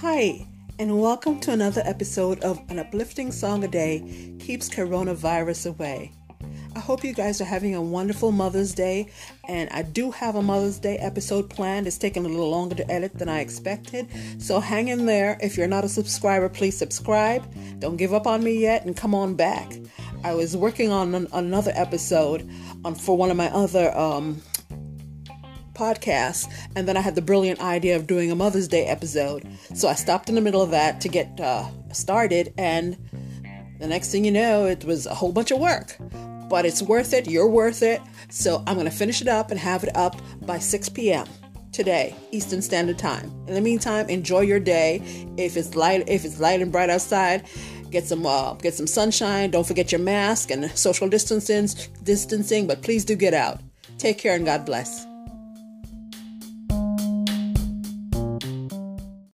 Hi, and welcome to another episode of An Uplifting Song a Day Keeps Coronavirus Away. I hope you guys are having a wonderful Mother's Day, and I do have a Mother's Day episode planned. It's taking a little longer to edit than I expected, so hang in there. If you're not a subscriber, please subscribe. Don't give up on me yet, and come on back. I was working on an, another episode on for one of my other um, podcast, and then I had the brilliant idea of doing a Mother's Day episode. So I stopped in the middle of that to get uh, started, and the next thing you know, it was a whole bunch of work. But it's worth it, you're worth it. So I'm to finish it up and have it up by 6 p.m. today, Eastern Standard Time. In the meantime, enjoy your day. If it's light, if it's light and bright outside, get some uh, get some sunshine. Don't forget your mask and social distancing, distancing. But please do get out. Take care and God bless.